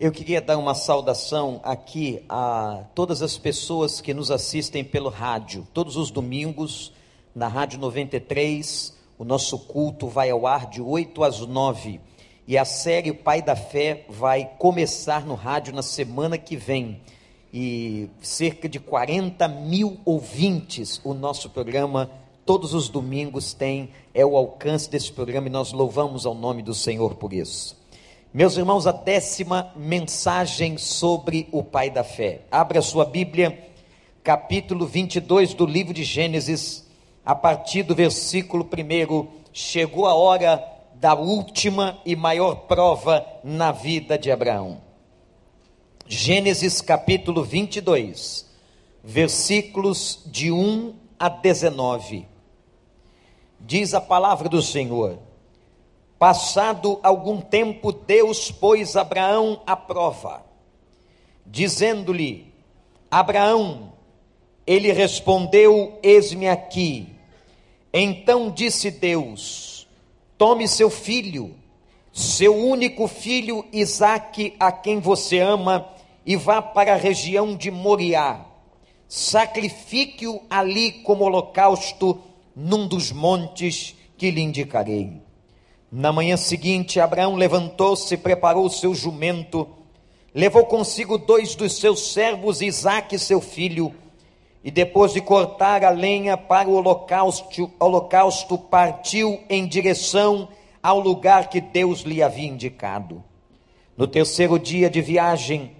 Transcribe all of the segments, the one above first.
Eu queria dar uma saudação aqui a todas as pessoas que nos assistem pelo rádio. Todos os domingos, na Rádio 93, o nosso culto vai ao ar de 8 às 9. E a série Pai da Fé vai começar no rádio na semana que vem. E cerca de 40 mil ouvintes o nosso programa todos os domingos tem, é o alcance desse programa e nós louvamos ao nome do Senhor por isso. Meus irmãos, a décima mensagem sobre o Pai da Fé. Abra sua Bíblia, capítulo 22 do livro de Gênesis, a partir do versículo 1. Chegou a hora da última e maior prova na vida de Abraão. Gênesis capítulo 22, versículos de 1 a 19. Diz a palavra do Senhor: Passado algum tempo, Deus pôs Abraão à prova, dizendo-lhe: Abraão, ele respondeu: Eis-me aqui. Então disse Deus: Tome seu filho, seu único filho Isaque, a quem você ama, e vá para a região de Moriá. Sacrifique-o ali como holocausto num dos montes que lhe indicarei. Na manhã seguinte, Abraão levantou-se, preparou o seu jumento, levou consigo dois dos seus servos, Isaque, seu filho, e depois de cortar a lenha para o holocausto, holocausto, partiu em direção ao lugar que Deus lhe havia indicado. No terceiro dia de viagem,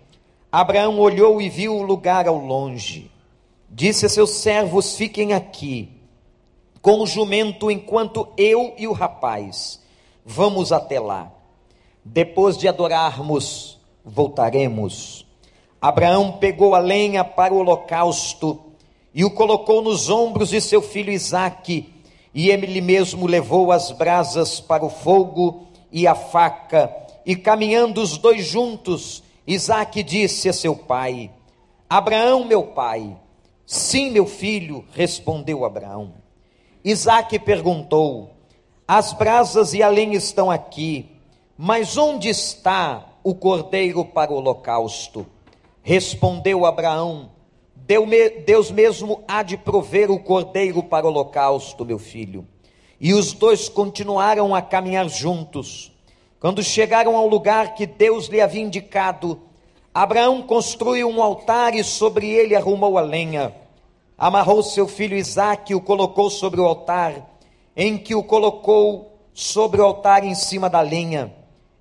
Abraão olhou e viu o lugar ao longe. Disse a seus servos: Fiquem aqui com o jumento, enquanto eu e o rapaz Vamos até lá. Depois de adorarmos, voltaremos. Abraão pegou a lenha para o holocausto e o colocou nos ombros de seu filho Isaque, e ele mesmo levou as brasas para o fogo e a faca, e caminhando os dois juntos, Isaque disse a seu pai: Abraão, meu pai. Sim, meu filho, respondeu Abraão. Isaque perguntou: as brasas e a lenha estão aqui, mas onde está o cordeiro para o holocausto? Respondeu Abraão: Deus mesmo há de prover o cordeiro para o holocausto, meu filho. E os dois continuaram a caminhar juntos. Quando chegaram ao lugar que Deus lhe havia indicado, Abraão construiu um altar e sobre ele arrumou a lenha. Amarrou seu filho Isaque e o colocou sobre o altar em que o colocou sobre o altar em cima da lenha.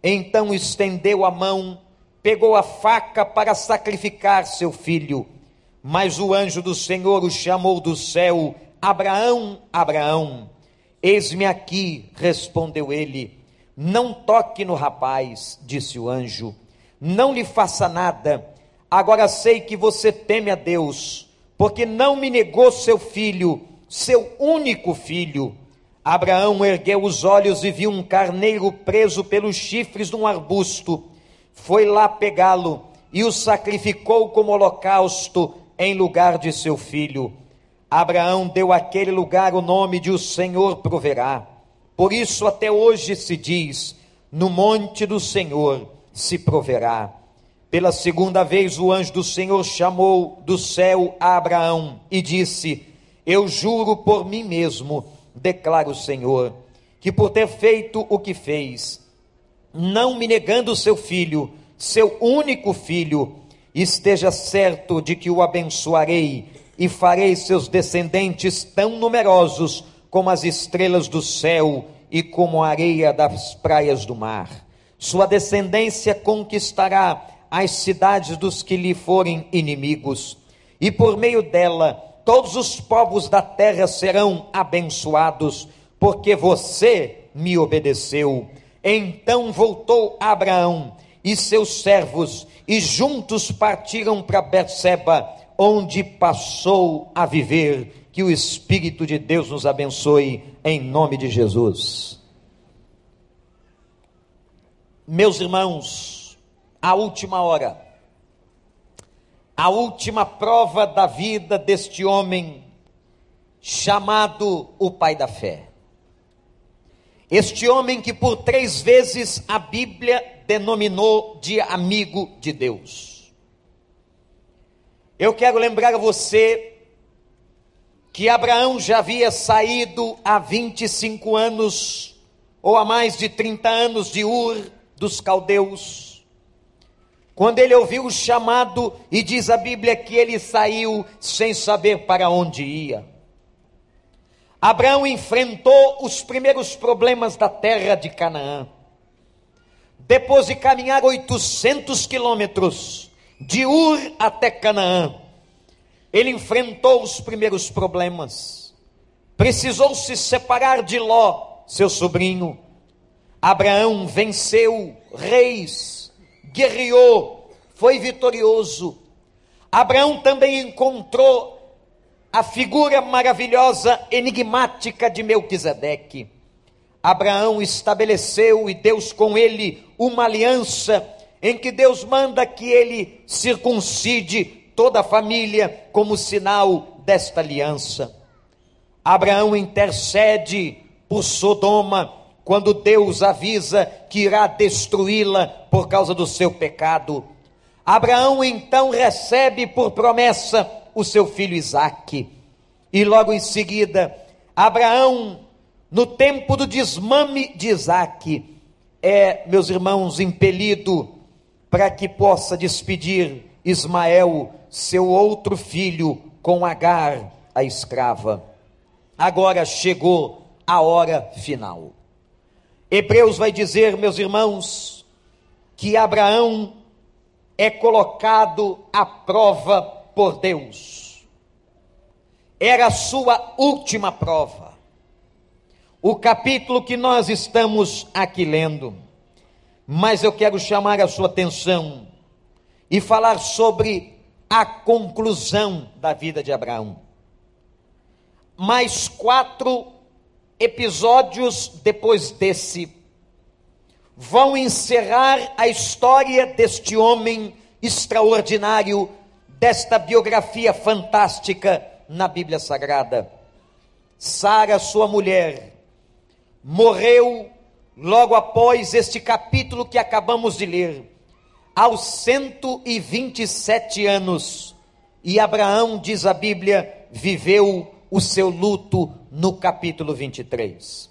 Então estendeu a mão, pegou a faca para sacrificar seu filho. Mas o anjo do Senhor o chamou do céu: Abraão, Abraão. Eis-me aqui, respondeu ele. Não toque no rapaz, disse o anjo. Não lhe faça nada. Agora sei que você teme a Deus, porque não me negou seu filho, seu único filho. Abraão ergueu os olhos e viu um carneiro preso pelos chifres de um arbusto. Foi lá pegá-lo e o sacrificou como holocausto em lugar de seu filho. Abraão deu àquele lugar o nome de o Senhor proverá. Por isso até hoje se diz: no monte do Senhor se proverá. Pela segunda vez o anjo do Senhor chamou do céu a Abraão e disse: Eu juro por mim mesmo declara o Senhor, que por ter feito o que fez, não me negando seu filho, seu único filho, esteja certo de que o abençoarei e farei seus descendentes tão numerosos como as estrelas do céu e como a areia das praias do mar. Sua descendência conquistará as cidades dos que lhe forem inimigos, e por meio dela todos os povos da terra serão abençoados, porque você me obedeceu. Então voltou Abraão e seus servos, e juntos partiram para Berseba, onde passou a viver. Que o Espírito de Deus nos abençoe, em nome de Jesus. Meus irmãos, a última hora a última prova da vida deste homem chamado o pai da fé. Este homem que por três vezes a Bíblia denominou de amigo de Deus. Eu quero lembrar a você que Abraão já havia saído há 25 anos, ou há mais de 30 anos, de Ur dos caldeus. Quando ele ouviu o chamado, e diz a Bíblia que ele saiu sem saber para onde ia. Abraão enfrentou os primeiros problemas da terra de Canaã. Depois de caminhar 800 quilômetros, de Ur até Canaã, ele enfrentou os primeiros problemas. Precisou se separar de Ló, seu sobrinho. Abraão venceu reis, guerreou, foi vitorioso. Abraão também encontrou a figura maravilhosa, enigmática de Melquisedeque. Abraão estabeleceu e Deus com ele uma aliança em que Deus manda que ele circuncide toda a família como sinal desta aliança. Abraão intercede por Sodoma quando Deus avisa que irá destruí-la por causa do seu pecado. Abraão então recebe por promessa o seu filho Isaque. E logo em seguida, Abraão, no tempo do desmame de Isaque, é, meus irmãos, impelido para que possa despedir Ismael seu outro filho com Agar, a escrava. Agora chegou a hora final. Hebreus vai dizer, meus irmãos, que Abraão é colocado à prova por Deus. Era a sua última prova. O capítulo que nós estamos aqui lendo. Mas eu quero chamar a sua atenção e falar sobre a conclusão da vida de Abraão. Mais quatro episódios depois desse vão encerrar a história deste homem extraordinário, desta biografia fantástica na Bíblia Sagrada. Sara, sua mulher, morreu logo após este capítulo que acabamos de ler aos 127 anos. E Abraão, diz a Bíblia, viveu o seu luto no capítulo 23.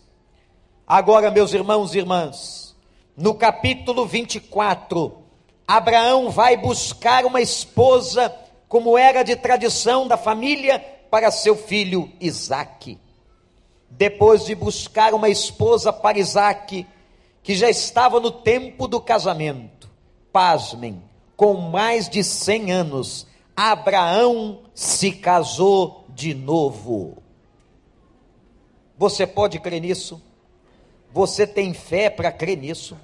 Agora, meus irmãos e irmãs, no capítulo 24, Abraão vai buscar uma esposa, como era de tradição da família, para seu filho Isaque. Depois de buscar uma esposa para Isaque, que já estava no tempo do casamento, pasmem, com mais de 100 anos, Abraão se casou de novo. Você pode crer nisso? Você tem fé para crer nisso?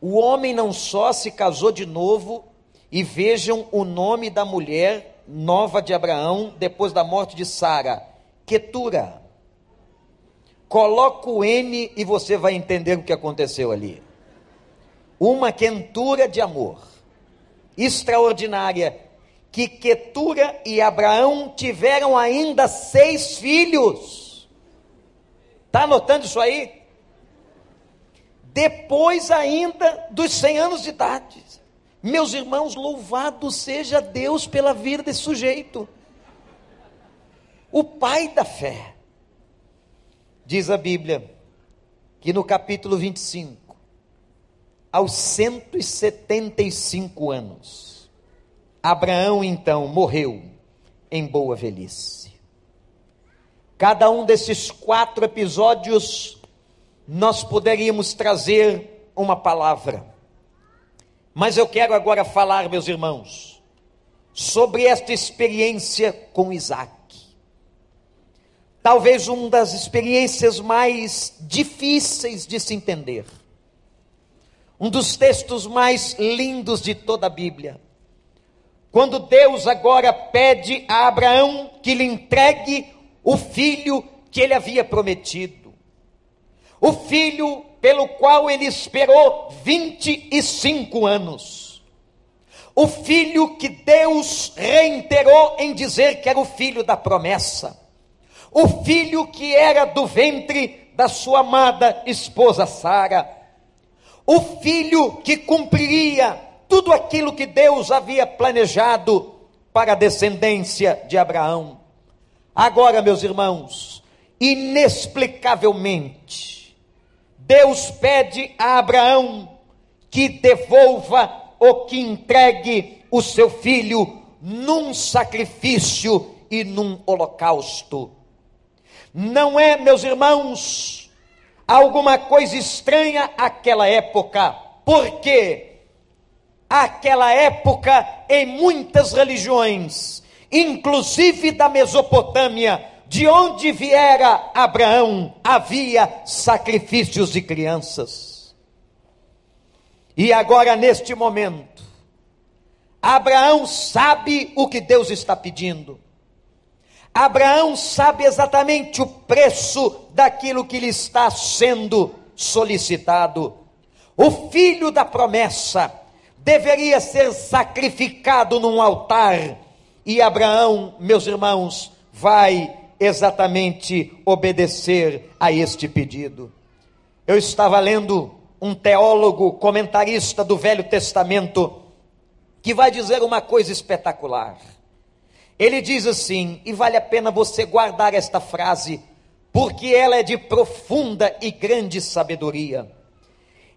O homem não só se casou de novo, e vejam o nome da mulher nova de Abraão depois da morte de Sara, Ketura. Coloca o N e você vai entender o que aconteceu ali uma quentura de amor extraordinária, que Quetura e Abraão tiveram ainda seis filhos. Está anotando isso aí? Depois ainda dos cem anos de idade. Meus irmãos, louvado seja Deus pela vida desse sujeito. O pai da fé. Diz a Bíblia que no capítulo 25, aos 175 anos. Abraão então morreu em boa velhice. Cada um desses quatro episódios nós poderíamos trazer uma palavra. Mas eu quero agora falar, meus irmãos, sobre esta experiência com Isaac. Talvez uma das experiências mais difíceis de se entender um dos textos mais lindos de toda a Bíblia. Quando Deus agora pede a Abraão que lhe entregue o filho que ele havia prometido. O filho pelo qual ele esperou 25 anos. O filho que Deus reiterou em dizer que era o filho da promessa. O filho que era do ventre da sua amada esposa Sara o filho que cumpriria tudo aquilo que Deus havia planejado para a descendência de Abraão. Agora, meus irmãos, inexplicavelmente, Deus pede a Abraão que devolva ou que entregue o seu filho num sacrifício e num holocausto. Não é, meus irmãos, alguma coisa estranha aquela época, porque aquela época em muitas religiões, inclusive da Mesopotâmia, de onde viera Abraão, havia sacrifícios de crianças. E agora, neste momento, Abraão sabe o que Deus está pedindo. Abraão sabe exatamente o preço daquilo que lhe está sendo solicitado. O filho da promessa deveria ser sacrificado num altar, e Abraão, meus irmãos, vai exatamente obedecer a este pedido. Eu estava lendo um teólogo comentarista do Velho Testamento que vai dizer uma coisa espetacular. Ele diz assim, e vale a pena você guardar esta frase, porque ela é de profunda e grande sabedoria.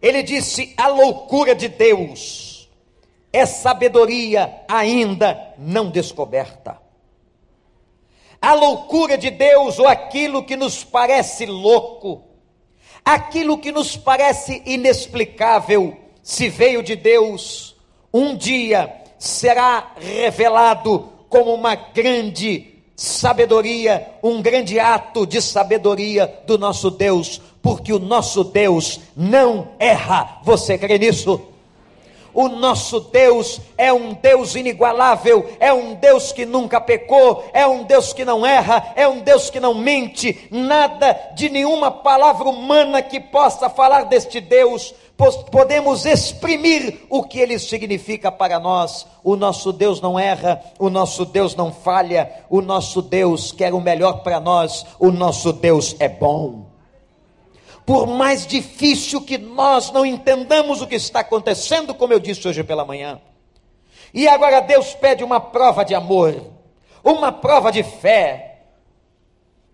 Ele disse: a loucura de Deus é sabedoria ainda não descoberta. A loucura de Deus, ou aquilo que nos parece louco, aquilo que nos parece inexplicável, se veio de Deus, um dia será revelado como uma grande sabedoria, um grande ato de sabedoria do nosso Deus, porque o nosso Deus não erra. Você crê nisso? O nosso Deus é um Deus inigualável, é um Deus que nunca pecou, é um Deus que não erra, é um Deus que não mente. Nada de nenhuma palavra humana que possa falar deste Deus podemos exprimir o que ele significa para nós. O nosso Deus não erra, o nosso Deus não falha, o nosso Deus quer o melhor para nós, o nosso Deus é bom. Por mais difícil que nós não entendamos o que está acontecendo, como eu disse hoje pela manhã. E agora Deus pede uma prova de amor, uma prova de fé.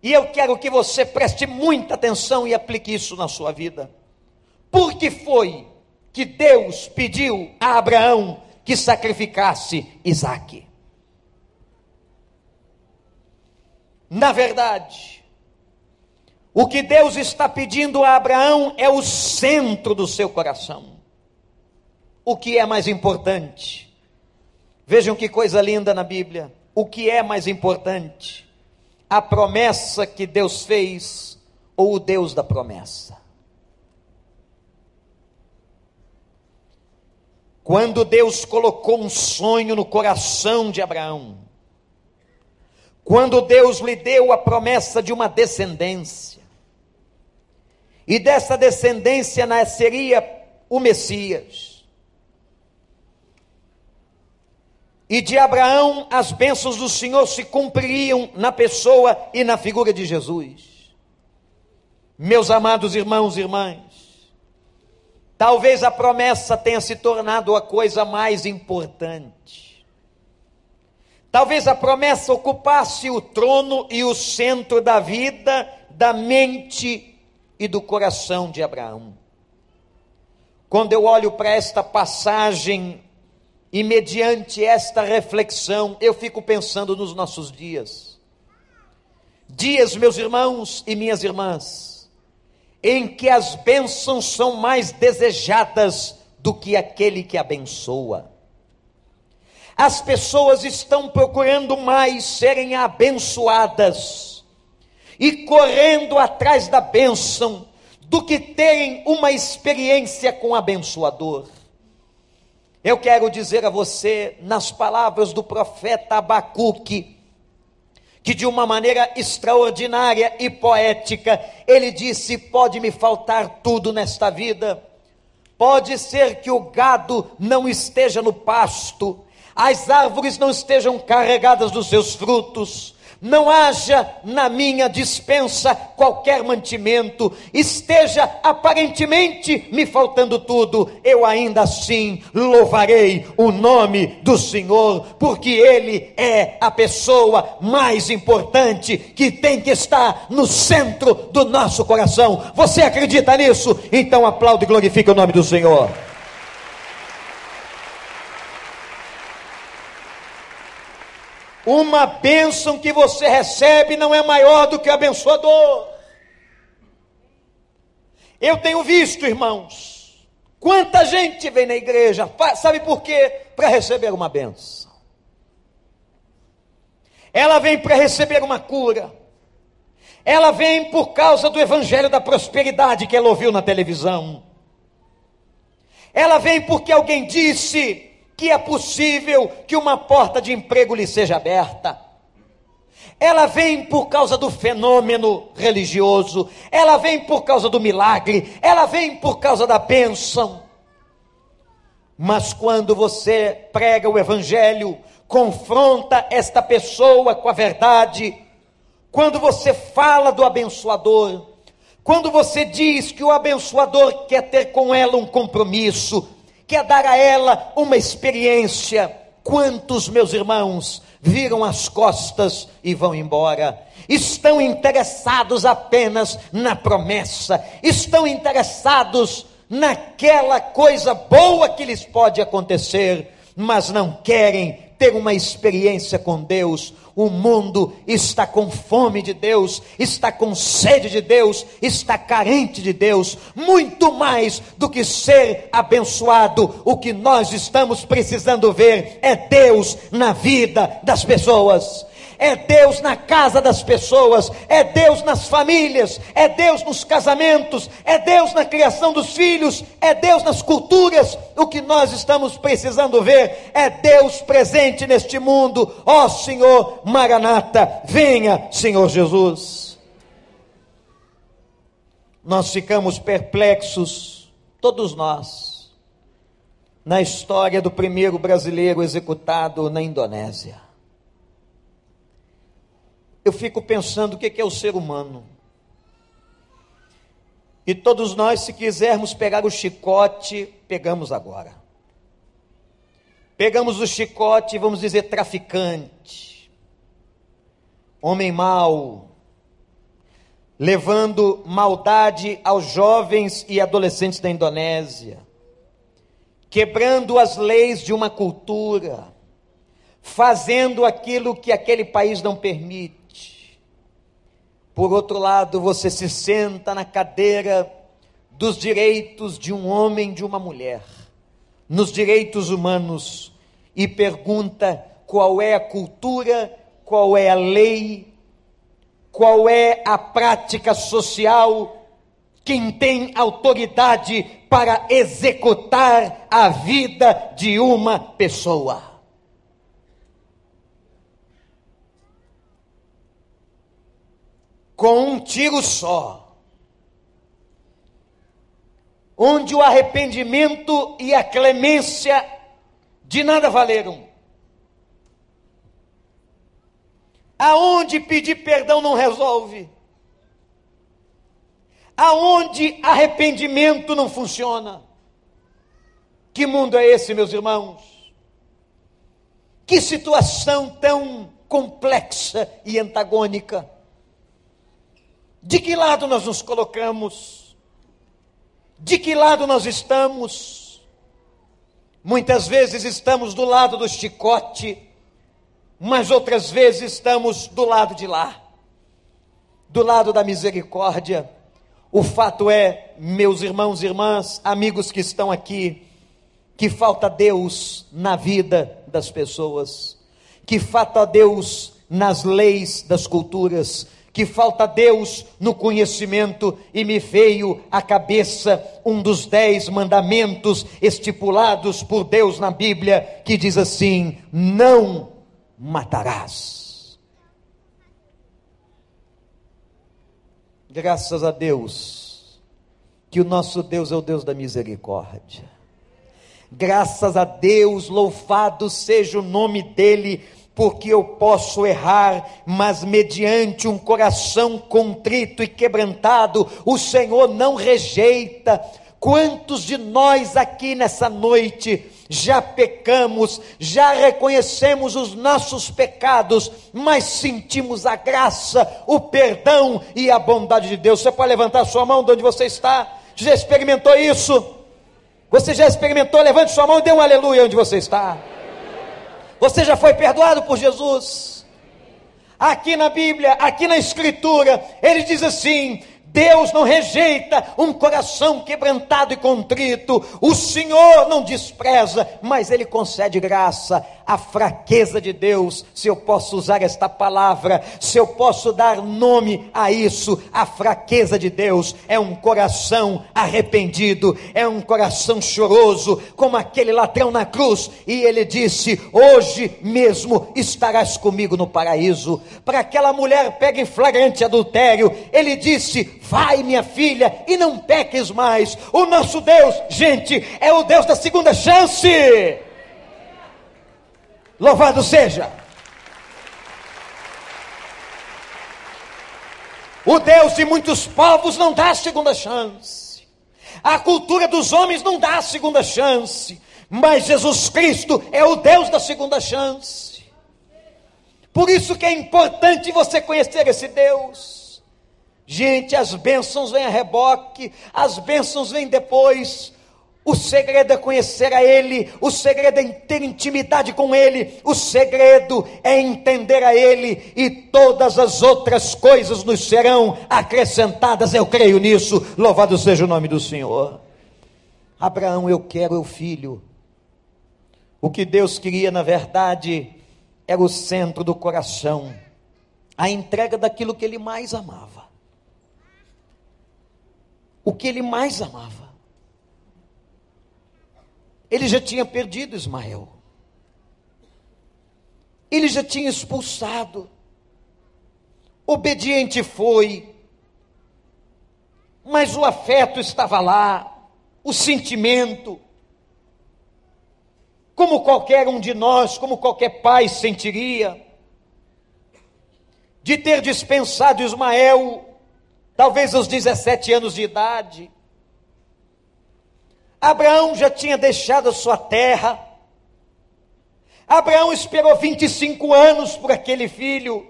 E eu quero que você preste muita atenção e aplique isso na sua vida. Por que foi que Deus pediu a Abraão que sacrificasse Isaque? Na verdade, o que Deus está pedindo a Abraão é o centro do seu coração. O que é mais importante? Vejam que coisa linda na Bíblia. O que é mais importante? A promessa que Deus fez ou o Deus da promessa? Quando Deus colocou um sonho no coração de Abraão, quando Deus lhe deu a promessa de uma descendência, e dessa descendência nasceria o Messias. E de Abraão as bênçãos do Senhor se cumpririam na pessoa e na figura de Jesus. Meus amados irmãos e irmãs, Talvez a promessa tenha se tornado a coisa mais importante. Talvez a promessa ocupasse o trono e o centro da vida, da mente e do coração de Abraão. Quando eu olho para esta passagem e mediante esta reflexão, eu fico pensando nos nossos dias. Dias, meus irmãos e minhas irmãs, em que as bênçãos são mais desejadas do que aquele que abençoa. As pessoas estão procurando mais serem abençoadas e correndo atrás da bênção do que terem uma experiência com o abençoador. Eu quero dizer a você, nas palavras do profeta Abacuque, que de uma maneira extraordinária e poética, ele disse: Pode me faltar tudo nesta vida, pode ser que o gado não esteja no pasto, as árvores não estejam carregadas dos seus frutos, não haja na minha dispensa qualquer mantimento, esteja aparentemente me faltando tudo, eu ainda assim louvarei o nome do Senhor, porque Ele é a pessoa mais importante que tem que estar no centro do nosso coração. Você acredita nisso? Então aplaude e glorifique o nome do Senhor. Uma bênção que você recebe não é maior do que o abençoador. Eu tenho visto, irmãos, quanta gente vem na igreja, sabe por quê? Para receber uma bênção. Ela vem para receber uma cura. Ela vem por causa do evangelho da prosperidade que ela ouviu na televisão. Ela vem porque alguém disse que é possível que uma porta de emprego lhe seja aberta. Ela vem por causa do fenômeno religioso, ela vem por causa do milagre, ela vem por causa da bênção. Mas quando você prega o Evangelho, confronta esta pessoa com a verdade, quando você fala do abençoador, quando você diz que o abençoador quer ter com ela um compromisso, quer dar a ela uma experiência. Quantos, meus irmãos, viram as costas e vão embora? Estão interessados apenas na promessa, estão interessados naquela coisa boa que lhes pode acontecer, mas não querem ter uma experiência com Deus, o mundo está com fome de Deus, está com sede de Deus, está carente de Deus, muito mais do que ser abençoado. O que nós estamos precisando ver é Deus na vida das pessoas é Deus na casa das pessoas, é Deus nas famílias, é Deus nos casamentos, é Deus na criação dos filhos, é Deus nas culturas. O que nós estamos precisando ver é Deus presente neste mundo. Ó oh, Senhor Maranata, venha, Senhor Jesus. Nós ficamos perplexos, todos nós, na história do primeiro brasileiro executado na Indonésia eu fico pensando o que é o ser humano. E todos nós, se quisermos pegar o chicote, pegamos agora. Pegamos o chicote, vamos dizer traficante, homem mau, levando maldade aos jovens e adolescentes da Indonésia, quebrando as leis de uma cultura, fazendo aquilo que aquele país não permite por outro lado, você se senta na cadeira dos direitos de um homem de uma mulher, nos direitos humanos, e pergunta qual é a cultura, qual é a lei, qual é a prática social, quem tem autoridade para executar a vida de uma pessoa. Com um tiro só. Onde o arrependimento e a clemência de nada valeram. Aonde pedir perdão não resolve. Aonde arrependimento não funciona. Que mundo é esse, meus irmãos? Que situação tão complexa e antagônica. De que lado nós nos colocamos? De que lado nós estamos? Muitas vezes estamos do lado do chicote, mas outras vezes estamos do lado de lá, do lado da misericórdia. O fato é, meus irmãos e irmãs, amigos que estão aqui, que falta Deus na vida das pessoas, que falta Deus nas leis das culturas, que falta Deus no conhecimento, e me veio à cabeça um dos dez mandamentos estipulados por Deus na Bíblia, que diz assim: Não matarás. Graças a Deus, que o nosso Deus é o Deus da misericórdia. Graças a Deus, louvado seja o nome dEle porque eu posso errar, mas mediante um coração contrito e quebrantado, o Senhor não rejeita. Quantos de nós aqui nessa noite já pecamos, já reconhecemos os nossos pecados, mas sentimos a graça, o perdão e a bondade de Deus? Você pode levantar sua mão de onde você está? Já experimentou isso? Você já experimentou? Levante sua mão e dê um aleluia onde você está. Você já foi perdoado por Jesus? Aqui na Bíblia, aqui na Escritura, ele diz assim: Deus não rejeita um coração quebrantado e contrito. O Senhor não despreza, mas Ele concede graça. A fraqueza de Deus, se eu posso usar esta palavra, se eu posso dar nome a isso, a fraqueza de Deus é um coração arrependido, é um coração choroso, como aquele ladrão na cruz. E ele disse: Hoje mesmo estarás comigo no paraíso. Para aquela mulher pega em flagrante adultério, ele disse: Vai, minha filha, e não peques mais. O nosso Deus, gente, é o Deus da segunda chance. Louvado seja. O Deus de muitos povos não dá segunda chance. A cultura dos homens não dá segunda chance. Mas Jesus Cristo é o Deus da segunda chance. Por isso que é importante você conhecer esse Deus. Gente, as bênçãos vêm a reboque, as bênçãos vêm depois. O segredo é conhecer a Ele, o segredo é ter intimidade com Ele, o segredo é entender a Ele e todas as outras coisas nos serão acrescentadas. Eu creio nisso. Louvado seja o nome do Senhor. Abraão, eu quero o filho. O que Deus queria, na verdade, era o centro do coração, a entrega daquilo que ele mais amava o que ele mais amava. Ele já tinha perdido Ismael. Ele já tinha expulsado. Obediente foi. Mas o afeto estava lá, o sentimento. Como qualquer um de nós, como qualquer pai sentiria, de ter dispensado Ismael talvez aos 17 anos de idade. Abraão já tinha deixado a sua terra. Abraão esperou 25 anos por aquele filho.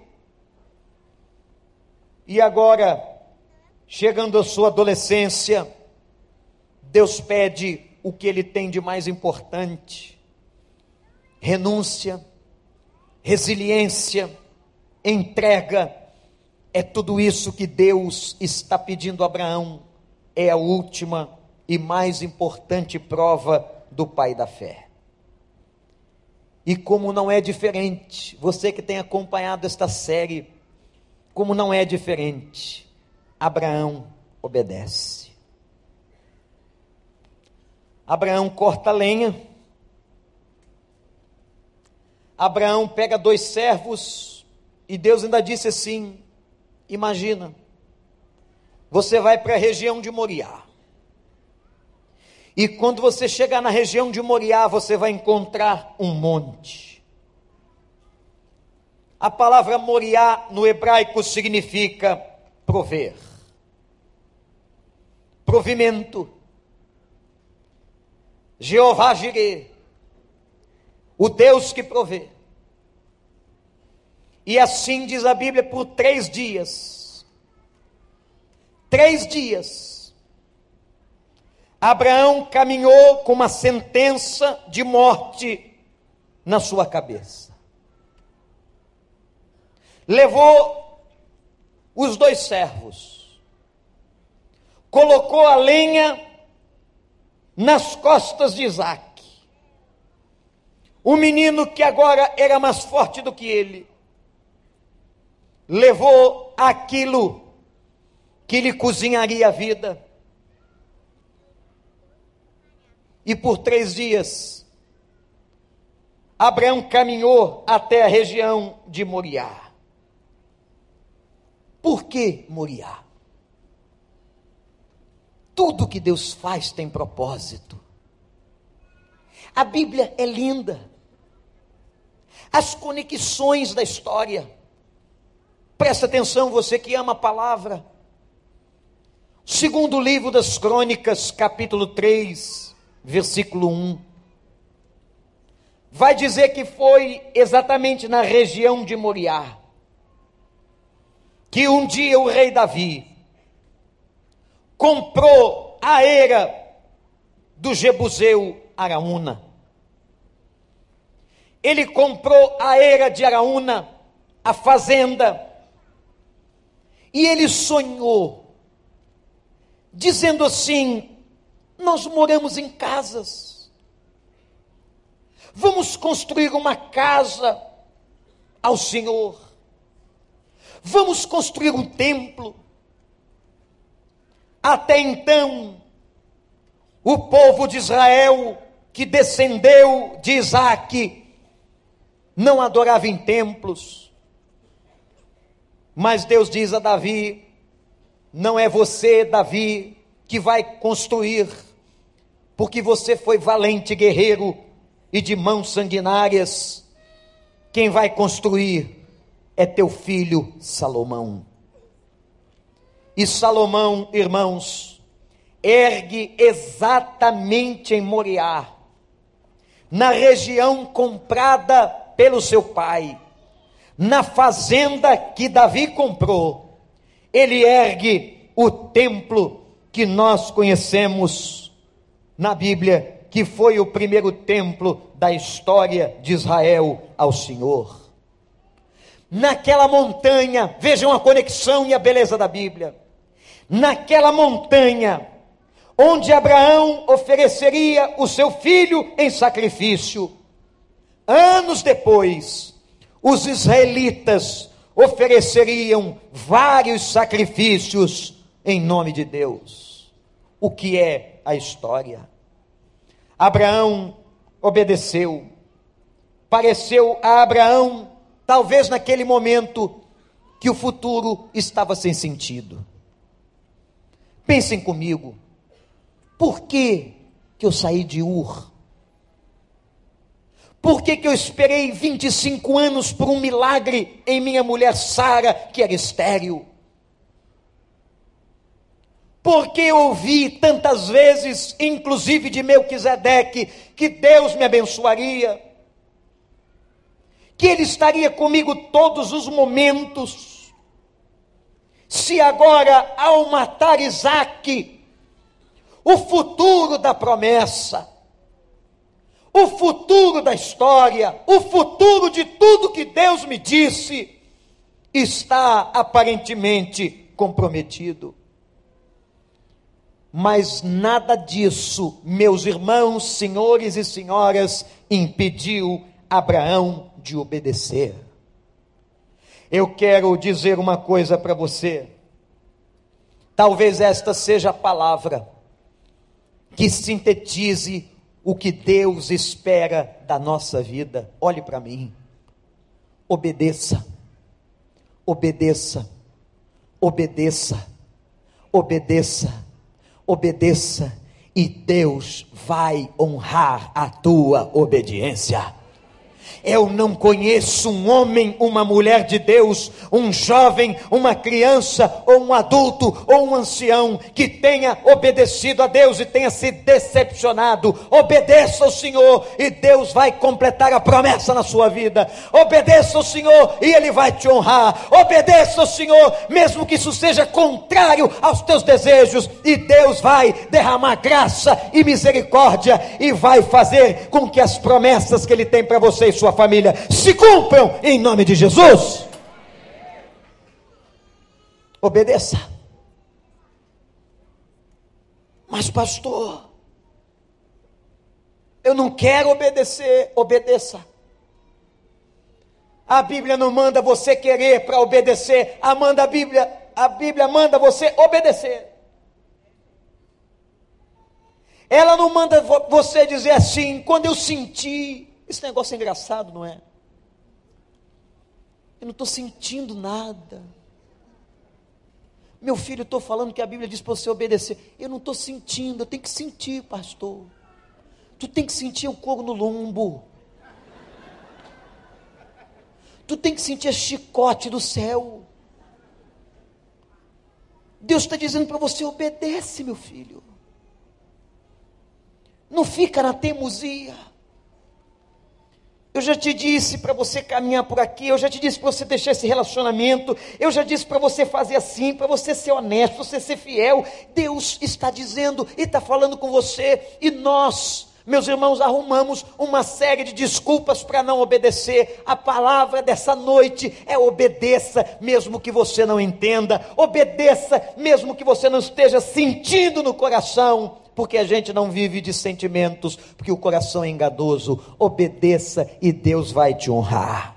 E agora, chegando à sua adolescência, Deus pede o que ele tem de mais importante: renúncia, resiliência, entrega é tudo isso que Deus está pedindo a Abraão. É a última e mais importante prova do pai da fé. E como não é diferente, você que tem acompanhado esta série, como não é diferente, Abraão obedece. Abraão corta lenha. Abraão pega dois servos e Deus ainda disse assim: Imagina, você vai para a região de Moriá. E quando você chegar na região de Moriá, você vai encontrar um monte. A palavra Moriá no hebraico significa prover, provimento. Jeová Jireh, o Deus que provê. E assim diz a Bíblia por três dias. Três dias. Abraão caminhou com uma sentença de morte na sua cabeça. Levou os dois servos, colocou a lenha nas costas de Isaac. O menino que agora era mais forte do que ele, levou aquilo que lhe cozinharia a vida. E por três dias, Abraão caminhou até a região de Moriá. Por que Moriá? Tudo que Deus faz tem propósito. A Bíblia é linda. as conexões da história. Presta atenção, você que ama a palavra. Segundo livro das Crônicas, capítulo 3, versículo 1. Vai dizer que foi exatamente na região de Moriá que um dia o rei Davi comprou a era do Jebuseu Araúna. Ele comprou a era de Araúna, a fazenda, e ele sonhou, dizendo assim: Nós moramos em casas, vamos construir uma casa ao Senhor, vamos construir um templo. Até então, o povo de Israel, que descendeu de Isaac, não adorava em templos. Mas Deus diz a Davi: não é você, Davi, que vai construir, porque você foi valente guerreiro e de mãos sanguinárias. Quem vai construir é teu filho Salomão. E Salomão, irmãos, ergue exatamente em Moriá, na região comprada pelo seu pai, na fazenda que Davi comprou, ele ergue o templo que nós conhecemos na Bíblia, que foi o primeiro templo da história de Israel ao Senhor. Naquela montanha, vejam a conexão e a beleza da Bíblia. Naquela montanha, onde Abraão ofereceria o seu filho em sacrifício, Anos depois, os israelitas ofereceriam vários sacrifícios em nome de Deus. O que é a história? Abraão obedeceu. Pareceu a Abraão, talvez naquele momento, que o futuro estava sem sentido. Pensem comigo, por que, que eu saí de Ur? Por que, que eu esperei 25 anos por um milagre em minha mulher Sara, que era estéril? Porque ouvi tantas vezes, inclusive de Melquisedeque, que Deus me abençoaria, que Ele estaria comigo todos os momentos. Se agora, ao matar Isaac, o futuro da promessa, o futuro da história, o futuro de tudo que Deus me disse, está aparentemente comprometido. Mas nada disso, meus irmãos, senhores e senhoras, impediu Abraão de obedecer. Eu quero dizer uma coisa para você. Talvez esta seja a palavra que sintetize o que Deus espera da nossa vida. Olhe para mim. Obedeça. Obedeça. Obedeça. Obedeça. Obedeça. E Deus vai honrar a tua obediência. Eu não conheço um homem, uma mulher de Deus, um jovem, uma criança, ou um adulto, ou um ancião que tenha obedecido a Deus e tenha se decepcionado. Obedeça ao Senhor e Deus vai completar a promessa na sua vida. Obedeça ao Senhor e Ele vai te honrar. Obedeça ao Senhor, mesmo que isso seja contrário aos teus desejos, e Deus vai derramar graça e misericórdia e vai fazer com que as promessas que Ele tem para você e sua sua família se cumpram em nome de Jesus. Obedeça. Mas, pastor, eu não quero obedecer. Obedeça. A Bíblia não manda você querer para obedecer. A manda a Bíblia, a Bíblia manda você obedecer. Ela não manda você dizer assim, quando eu senti, esse negócio é engraçado, não é? Eu não estou sentindo nada. Meu filho, estou falando que a Bíblia diz para você obedecer. Eu não estou sentindo, eu tenho que sentir, pastor. Tu tem que sentir o couro no lombo. tu tem que sentir a chicote do céu. Deus está dizendo para você: obedece, meu filho. Não fica na teimosia. Eu já te disse para você caminhar por aqui, eu já te disse para você deixar esse relacionamento, eu já disse para você fazer assim, para você ser honesto, você ser fiel. Deus está dizendo e está falando com você, e nós, meus irmãos, arrumamos uma série de desculpas para não obedecer. A palavra dessa noite é obedeça, mesmo que você não entenda, obedeça, mesmo que você não esteja sentindo no coração porque a gente não vive de sentimentos, porque o coração é engadoso. Obedeça e Deus vai te honrar.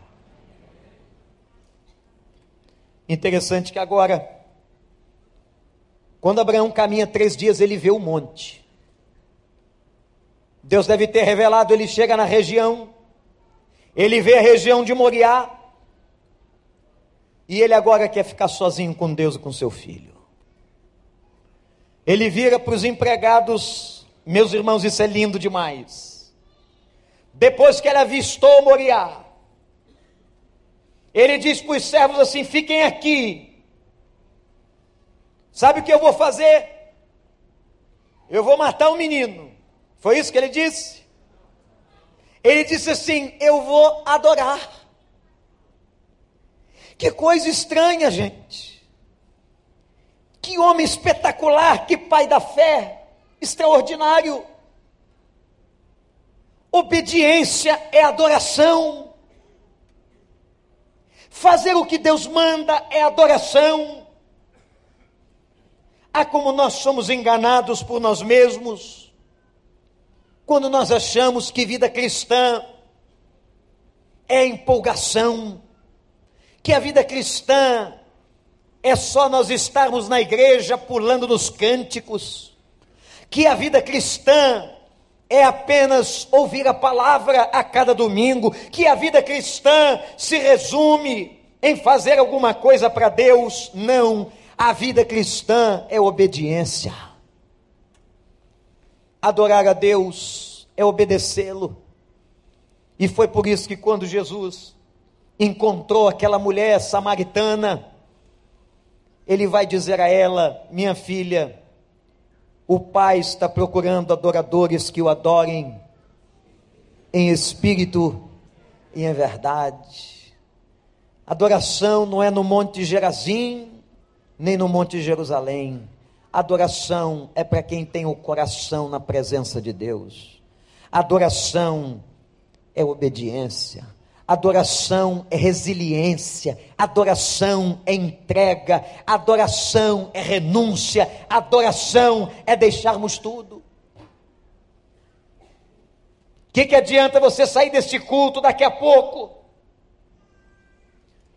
Interessante que agora, quando Abraão caminha três dias, ele vê o monte. Deus deve ter revelado, ele chega na região, ele vê a região de Moriá, e ele agora quer ficar sozinho com Deus e com seu filho. Ele vira para os empregados, meus irmãos, isso é lindo demais. Depois que ele avistou Moriá, ele diz para os servos assim: fiquem aqui. Sabe o que eu vou fazer? Eu vou matar o um menino. Foi isso que ele disse? Ele disse assim: Eu vou adorar. Que coisa estranha, gente. Que homem espetacular, que pai da fé, extraordinário. Obediência é adoração. Fazer o que Deus manda é adoração. Ah, como nós somos enganados por nós mesmos, quando nós achamos que vida cristã é empolgação, que a vida cristã é só nós estarmos na igreja pulando nos cânticos, que a vida cristã é apenas ouvir a palavra a cada domingo, que a vida cristã se resume em fazer alguma coisa para Deus. Não, a vida cristã é obediência. Adorar a Deus é obedecê-lo. E foi por isso que quando Jesus encontrou aquela mulher samaritana, ele vai dizer a ela: Minha filha, o Pai está procurando adoradores que o adorem em espírito e em verdade. Adoração não é no Monte Gerazim, nem no Monte Jerusalém. Adoração é para quem tem o coração na presença de Deus. Adoração é obediência. Adoração é resiliência, adoração é entrega, adoração é renúncia, adoração é deixarmos tudo. O que, que adianta você sair deste culto daqui a pouco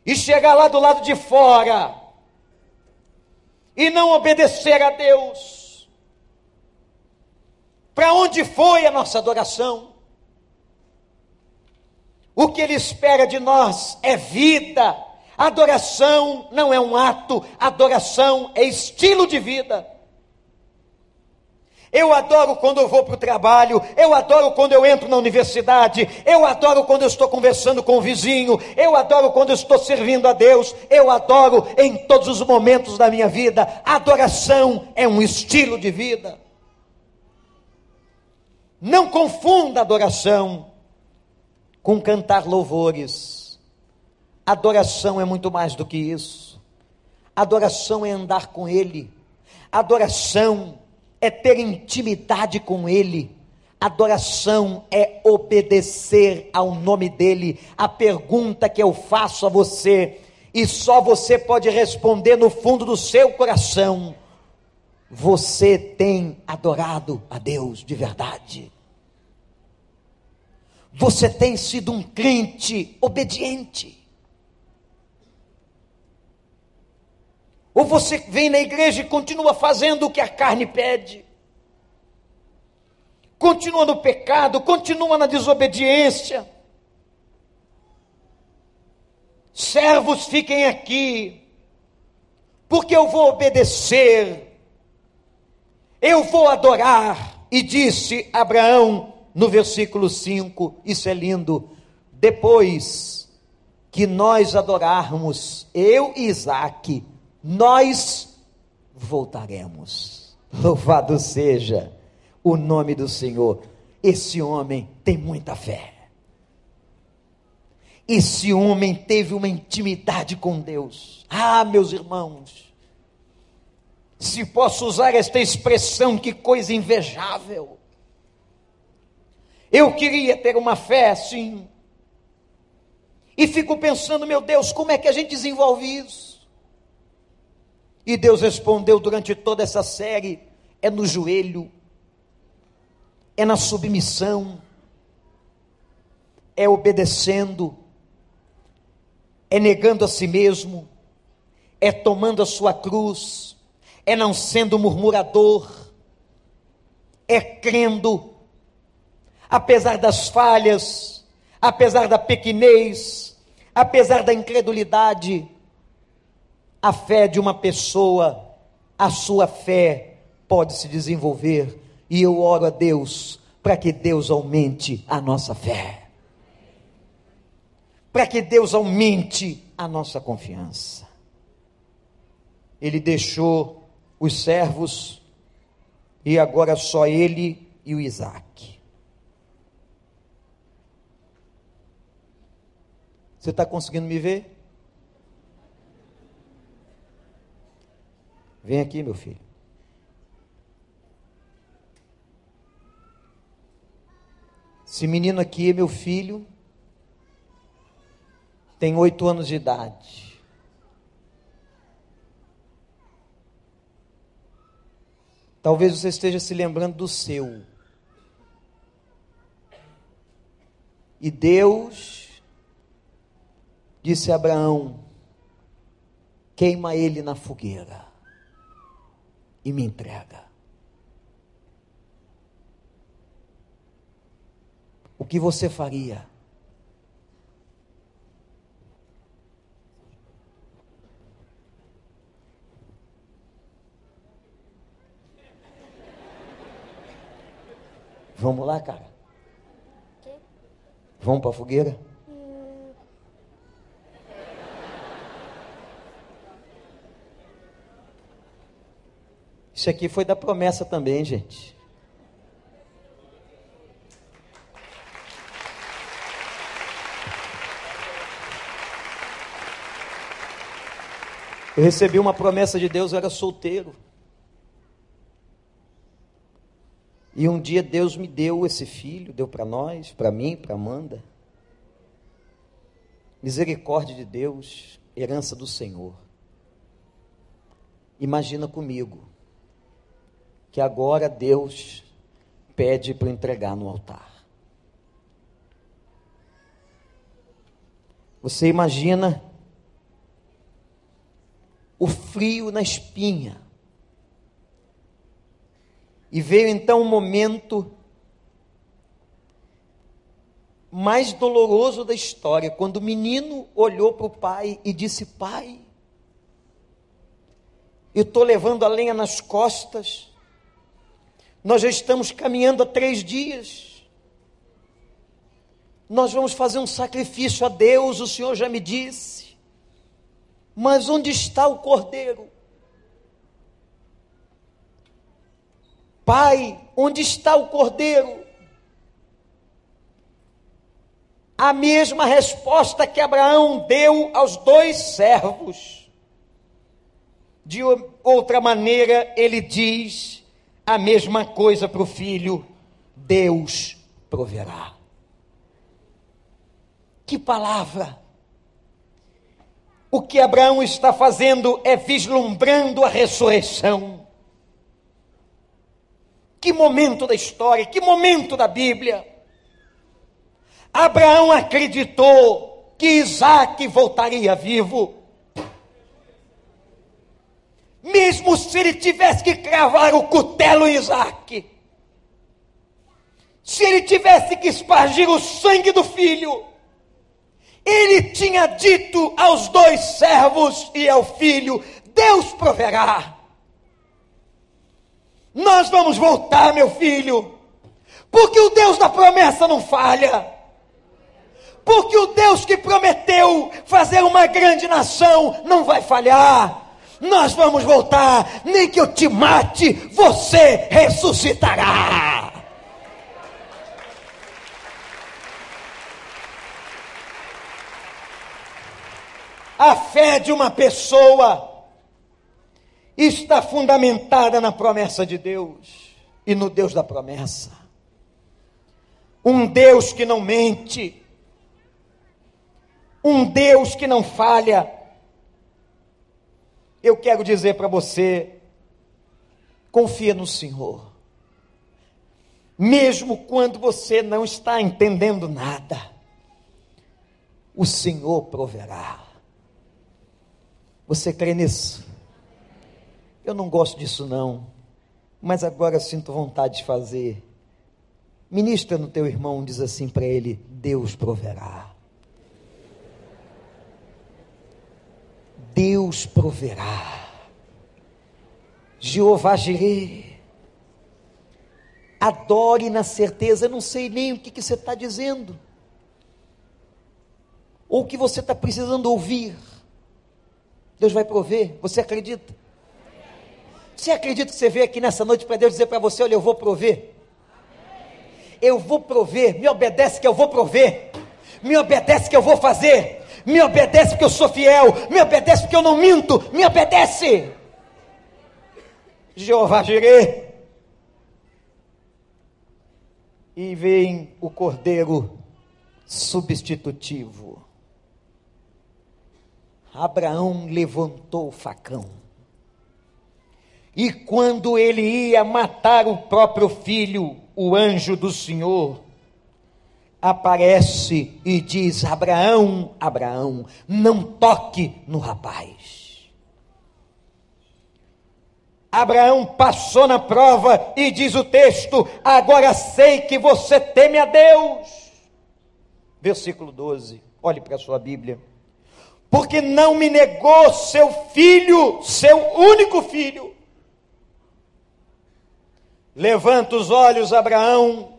e chegar lá do lado de fora e não obedecer a Deus? Para onde foi a nossa adoração? O que Ele espera de nós é vida. Adoração não é um ato, adoração é estilo de vida. Eu adoro quando eu vou para o trabalho, eu adoro quando eu entro na universidade, eu adoro quando eu estou conversando com o vizinho, eu adoro quando eu estou servindo a Deus, eu adoro em todos os momentos da minha vida. Adoração é um estilo de vida. Não confunda adoração com cantar louvores. Adoração é muito mais do que isso. Adoração é andar com Ele. Adoração é ter intimidade com Ele. Adoração é obedecer ao nome dEle. A pergunta que eu faço a você, e só você pode responder no fundo do seu coração: você tem adorado a Deus de verdade? Você tem sido um crente obediente? Ou você vem na igreja e continua fazendo o que a carne pede? Continua no pecado, continua na desobediência. Servos, fiquem aqui, porque eu vou obedecer, eu vou adorar. E disse Abraão: no versículo 5, isso é lindo. Depois que nós adorarmos, eu e Isaac, nós voltaremos. Louvado seja o nome do Senhor. Esse homem tem muita fé. Esse homem teve uma intimidade com Deus. Ah, meus irmãos, se posso usar esta expressão, que coisa invejável. Eu queria ter uma fé assim. E fico pensando, meu Deus, como é que a gente desenvolve isso? E Deus respondeu durante toda essa série: é no joelho, é na submissão, é obedecendo, é negando a si mesmo, é tomando a sua cruz, é não sendo murmurador, é crendo, apesar das falhas, apesar da pequenez, apesar da incredulidade, a fé de uma pessoa, a sua fé pode se desenvolver, e eu oro a Deus para que Deus aumente a nossa fé para que Deus aumente a nossa confiança. Ele deixou os servos e agora só ele e o Isaac. Você está conseguindo me ver? Vem aqui, meu filho. Esse menino aqui é meu filho tem oito anos de idade. Talvez você esteja se lembrando do seu. E Deus disse a Abraão: queima ele na fogueira e me entrega. O que você faria? Vamos lá, cara? Vamos para a fogueira? Isso aqui foi da promessa também, gente. Eu recebi uma promessa de Deus, eu era solteiro. E um dia Deus me deu esse filho, deu para nós, para mim, para Amanda. Misericórdia de Deus, herança do Senhor. Imagina comigo que agora Deus pede para entregar no altar. Você imagina o frio na espinha e veio então um momento mais doloroso da história, quando o menino olhou para o pai e disse: Pai, eu estou levando a lenha nas costas, nós já estamos caminhando há três dias, nós vamos fazer um sacrifício a Deus, o Senhor já me disse, mas onde está o cordeiro? Pai, onde está o cordeiro? A mesma resposta que Abraão deu aos dois servos. De outra maneira, ele diz a mesma coisa para o filho: Deus proverá. Que palavra! O que Abraão está fazendo é vislumbrando a ressurreição. Que momento da história, que momento da Bíblia. Abraão acreditou que Isaac voltaria vivo. Mesmo se ele tivesse que cravar o cutelo em Isaac, se ele tivesse que espargir o sangue do filho, ele tinha dito aos dois servos e ao filho: Deus proverá. Nós vamos voltar, meu filho, porque o Deus da promessa não falha. Porque o Deus que prometeu fazer uma grande nação, não vai falhar. Nós vamos voltar, nem que eu te mate, você ressuscitará. A fé de uma pessoa está fundamentada na promessa de Deus e no Deus da promessa. Um Deus que não mente, um Deus que não falha. Eu quero dizer para você, confia no Senhor. Mesmo quando você não está entendendo nada, o Senhor proverá. Você crê nisso? Eu não gosto disso não, mas agora sinto vontade de fazer. Ministra no teu irmão, diz assim para ele: Deus proverá. Deus proverá. Jeová Jireh. Adore na certeza, eu não sei nem o que, que você está dizendo, ou o que você está precisando ouvir. Deus vai prover, você acredita? Você acredita que você veio aqui nessa noite para Deus dizer para você: Olha, eu vou prover? Eu vou prover, me obedece que eu vou prover, me obedece que eu vou fazer, me obedece porque eu sou fiel, me obedece porque eu não minto, me obedece. Jeová Jireh. E vem o cordeiro substitutivo. Abraão levantou o facão. E quando ele ia matar o próprio filho, o anjo do Senhor aparece e diz: Abraão, Abraão, não toque no rapaz. Abraão passou na prova e diz o texto: Agora sei que você teme a Deus. Versículo 12, olhe para a sua Bíblia. Porque não me negou seu filho, seu único filho. Levanta os olhos, Abraão,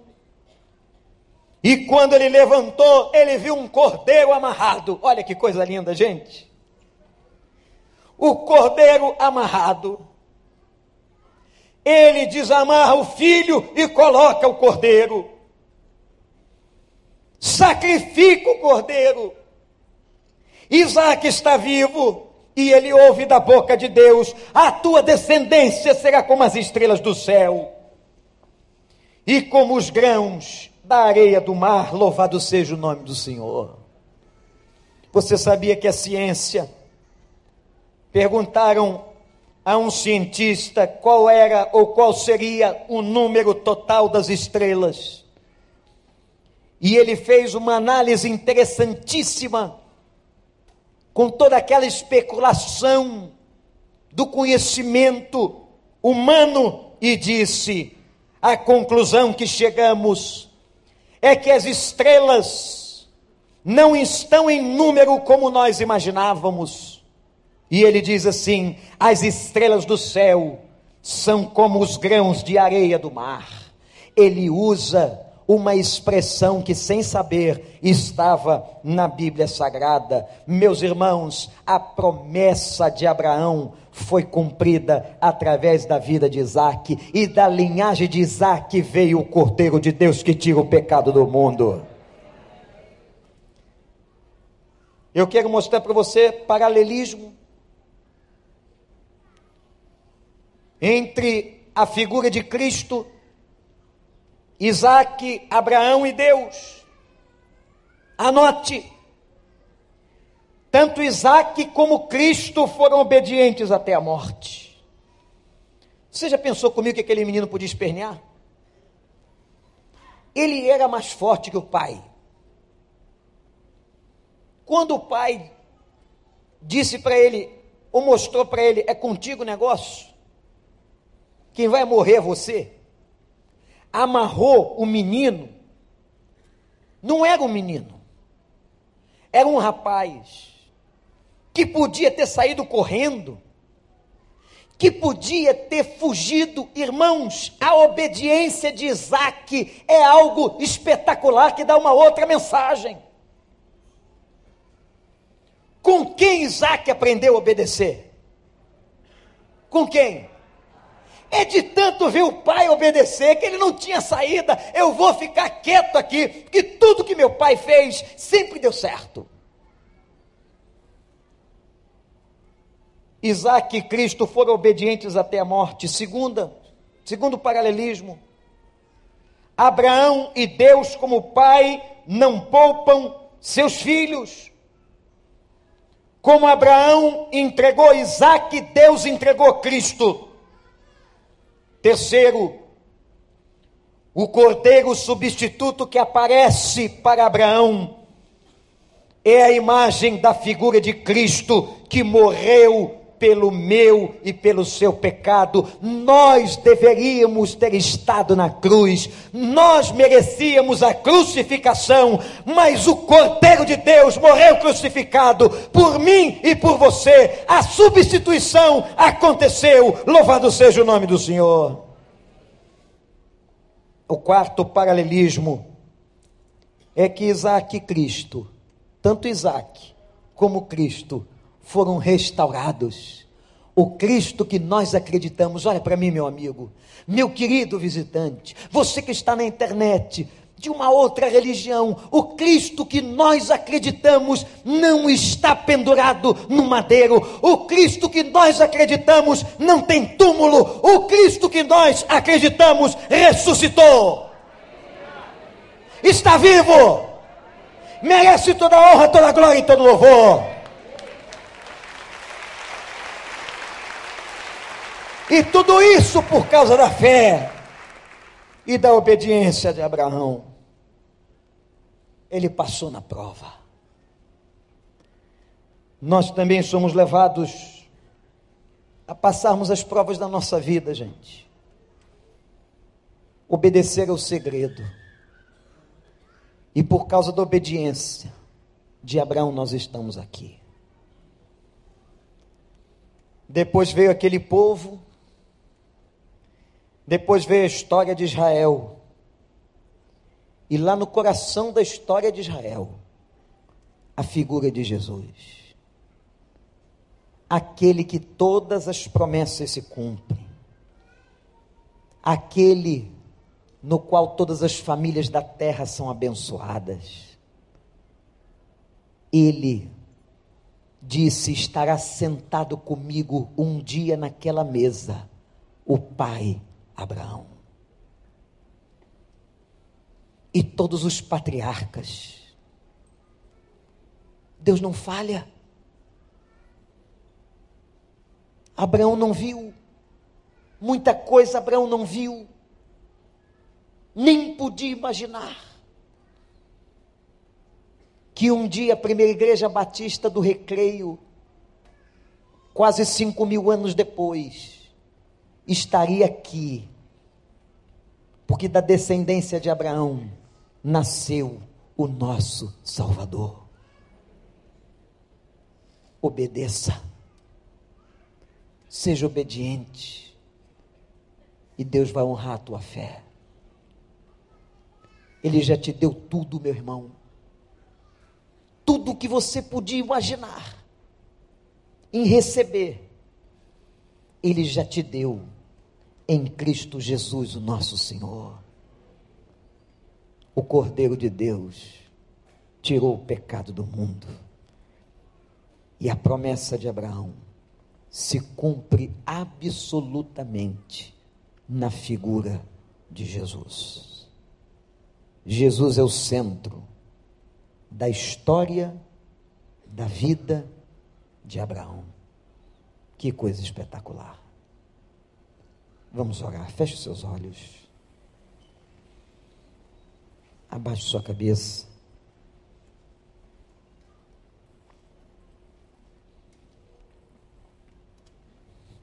e quando ele levantou, ele viu um cordeiro amarrado. Olha que coisa linda, gente. O cordeiro amarrado. Ele desamarra o filho e coloca o cordeiro. Sacrifica o cordeiro. Isaac está vivo e ele ouve da boca de Deus: A tua descendência será como as estrelas do céu e como os grãos da areia do mar, louvado seja o nome do Senhor. Você sabia que a ciência perguntaram a um cientista qual era ou qual seria o número total das estrelas. E ele fez uma análise interessantíssima com toda aquela especulação do conhecimento humano e disse: a conclusão que chegamos é que as estrelas não estão em número como nós imaginávamos. E ele diz assim: as estrelas do céu são como os grãos de areia do mar. Ele usa uma expressão que, sem saber, estava na Bíblia Sagrada. Meus irmãos, a promessa de Abraão foi cumprida através da vida de Isaac, e da linhagem de Isaac veio o Cordeiro de Deus que tira o pecado do mundo. Eu quero mostrar para você paralelismo entre a figura de Cristo Isaac, Abraão e Deus. Anote. Tanto Isaac como Cristo foram obedientes até a morte. Você já pensou comigo que aquele menino podia espernear? Ele era mais forte que o pai. Quando o pai disse para ele, ou mostrou para ele, é contigo o negócio, quem vai morrer é você amarrou o menino, não era um menino, era um rapaz que podia ter saído correndo, que podia ter fugido. Irmãos, a obediência de Isaac é algo espetacular que dá uma outra mensagem. Com quem Isaac aprendeu a obedecer? Com quem? É de tanto ver o pai obedecer que ele não tinha saída. Eu vou ficar quieto aqui, porque tudo que meu pai fez sempre deu certo. Isaac e Cristo foram obedientes até a morte. Segunda, segundo paralelismo, Abraão e Deus, como pai, não poupam seus filhos. Como Abraão entregou Isaac, Deus entregou Cristo. Terceiro, o cordeiro substituto que aparece para Abraão é a imagem da figura de Cristo que morreu pelo meu e pelo seu pecado. Nós deveríamos ter estado na cruz, nós merecíamos a crucificação, mas o Cordeiro de Deus morreu crucificado por mim e por você. A substituição aconteceu. Louvado seja o nome do Senhor. O quarto paralelismo é que Isaac e Cristo, tanto Isaac como Cristo, foram restaurados. O Cristo que nós acreditamos, olha para mim, meu amigo, meu querido visitante, você que está na internet, de uma outra religião, o Cristo que nós acreditamos não está pendurado no madeiro, o Cristo que nós acreditamos não tem túmulo, o Cristo que nós acreditamos ressuscitou, está vivo, merece toda a honra, toda a glória e todo louvor. E tudo isso por causa da fé e da obediência de Abraão. Ele passou na prova. Nós também somos levados a passarmos as provas da nossa vida, gente. Obedecer é o segredo. E por causa da obediência de Abraão, nós estamos aqui. Depois veio aquele povo depois veio a história de Israel. E lá no coração da história de Israel, a figura de Jesus. Aquele que todas as promessas se cumprem. Aquele no qual todas as famílias da terra são abençoadas. Ele disse: estará sentado comigo um dia naquela mesa, o Pai Abraão. E todos os patriarcas. Deus não falha. Abraão não viu. Muita coisa Abraão não viu. Nem podia imaginar que um dia a primeira igreja batista do recreio, quase cinco mil anos depois, estaria aqui, porque da descendência de Abraão nasceu o nosso Salvador. Obedeça, seja obediente, e Deus vai honrar a tua fé. Ele já te deu tudo, meu irmão. Tudo que você podia imaginar em receber, Ele já te deu em Cristo Jesus, o nosso Senhor. O Cordeiro de Deus tirou o pecado do mundo. E a promessa de Abraão se cumpre absolutamente na figura de Jesus. Jesus é o centro da história da vida de Abraão. Que coisa espetacular. Vamos orar. Feche os seus olhos. Abaixe sua cabeça.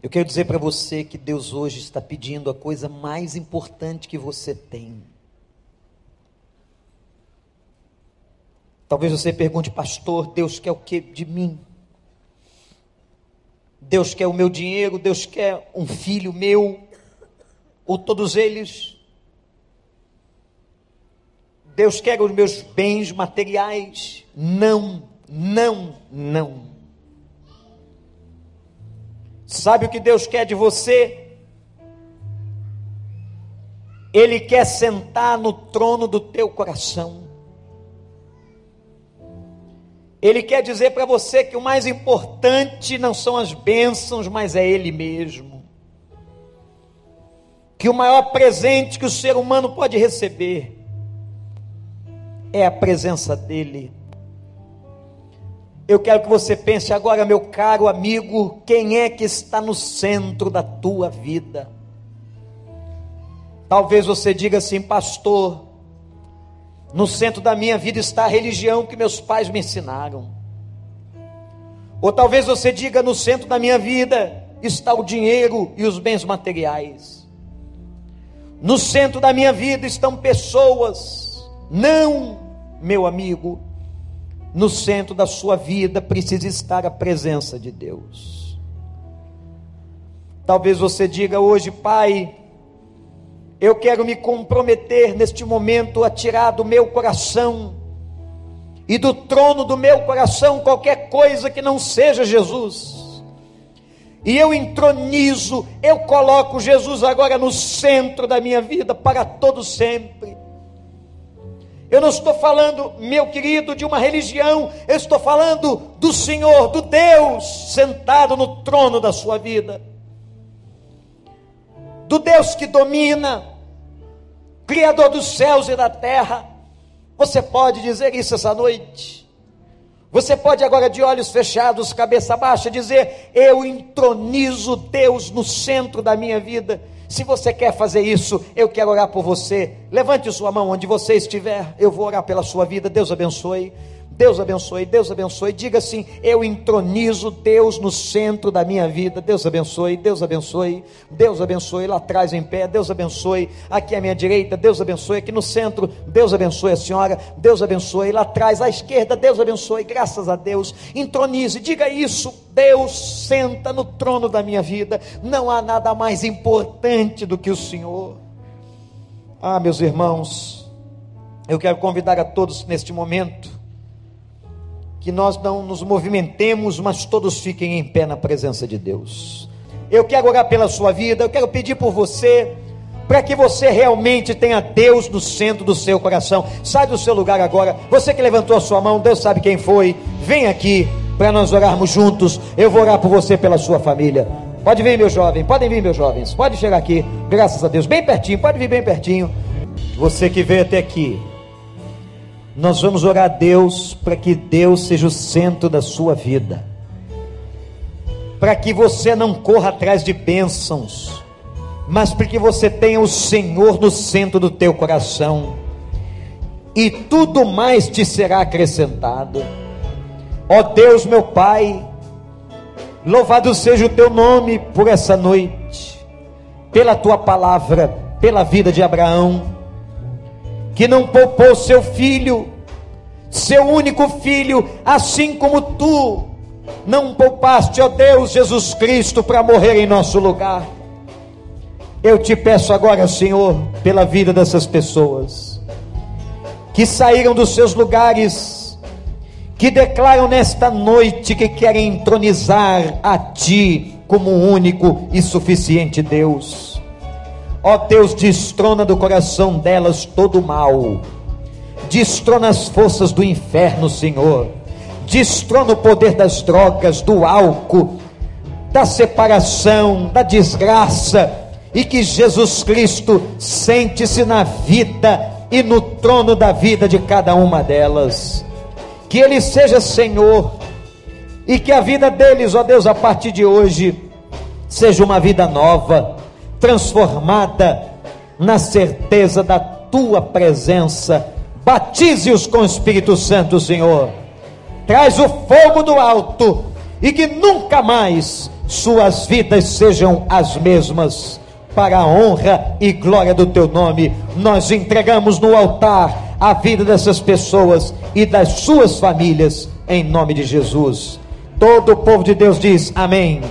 Eu quero dizer para você que Deus hoje está pedindo a coisa mais importante que você tem. Talvez você pergunte, pastor, Deus quer o que de mim? Deus quer o meu dinheiro, Deus quer um filho meu ou todos eles. Deus quer os meus bens materiais. Não, não, não. Sabe o que Deus quer de você? Ele quer sentar no trono do teu coração. Ele quer dizer para você que o mais importante não são as bênçãos, mas é Ele mesmo. Que o maior presente que o ser humano pode receber é a presença dEle. Eu quero que você pense agora, meu caro amigo, quem é que está no centro da tua vida? Talvez você diga assim, pastor, no centro da minha vida está a religião que meus pais me ensinaram. Ou talvez você diga: no centro da minha vida está o dinheiro e os bens materiais. No centro da minha vida estão pessoas. Não, meu amigo. No centro da sua vida precisa estar a presença de Deus. Talvez você diga hoje, pai, eu quero me comprometer neste momento a tirar do meu coração e do trono do meu coração qualquer coisa que não seja Jesus. E eu entronizo, eu coloco Jesus agora no centro da minha vida para todo sempre. Eu não estou falando, meu querido, de uma religião, eu estou falando do Senhor, do Deus sentado no trono da sua vida. Do Deus que domina, Criador dos céus e da terra. Você pode dizer isso essa noite? Você pode agora, de olhos fechados, cabeça baixa, dizer: Eu entronizo Deus no centro da minha vida. Se você quer fazer isso, eu quero orar por você. Levante sua mão onde você estiver. Eu vou orar pela sua vida. Deus abençoe. Deus abençoe, Deus abençoe. Diga assim: Eu entronizo Deus no centro da minha vida. Deus abençoe, Deus abençoe, Deus abençoe. Lá atrás em pé, Deus abençoe. Aqui à minha direita, Deus abençoe. Aqui no centro, Deus abençoe a senhora. Deus abençoe. Lá atrás à esquerda, Deus abençoe. Graças a Deus. Entronize, diga isso. Deus senta no trono da minha vida. Não há nada mais importante do que o Senhor. Ah, meus irmãos, eu quero convidar a todos neste momento que nós não nos movimentemos, mas todos fiquem em pé na presença de Deus. Eu quero orar pela sua vida, eu quero pedir por você, para que você realmente tenha Deus no centro do seu coração. Sai do seu lugar agora. Você que levantou a sua mão, Deus sabe quem foi. Vem aqui para nós orarmos juntos. Eu vou orar por você, pela sua família. Pode vir, meu jovem, podem vir, meus jovens. Pode chegar aqui, graças a Deus, bem pertinho, pode vir bem pertinho. Você que veio até aqui, nós vamos orar a Deus para que Deus seja o centro da sua vida, para que você não corra atrás de bênçãos, mas para que você tenha o Senhor no centro do teu coração, e tudo mais te será acrescentado. Ó Deus, meu Pai, louvado seja o teu nome por essa noite, pela tua palavra, pela vida de Abraão que não poupou seu filho, seu único filho, assim como tu não poupaste, ó Deus Jesus Cristo, para morrer em nosso lugar. Eu te peço agora, Senhor, pela vida dessas pessoas que saíram dos seus lugares, que declaram nesta noite que querem entronizar a Ti como único e suficiente Deus. Ó Deus, destrona do coração delas todo o mal. Destrona as forças do inferno, Senhor. Destrona o poder das drogas, do álcool, da separação, da desgraça. E que Jesus Cristo sente-se na vida e no trono da vida de cada uma delas. Que Ele seja Senhor. E que a vida deles, ó Deus, a partir de hoje, seja uma vida nova transformada na certeza da tua presença. Batize-os com o Espírito Santo, Senhor. Traz o fogo do alto e que nunca mais suas vidas sejam as mesmas. Para a honra e glória do teu nome, nós entregamos no altar a vida dessas pessoas e das suas famílias, em nome de Jesus. Todo o povo de Deus diz amém.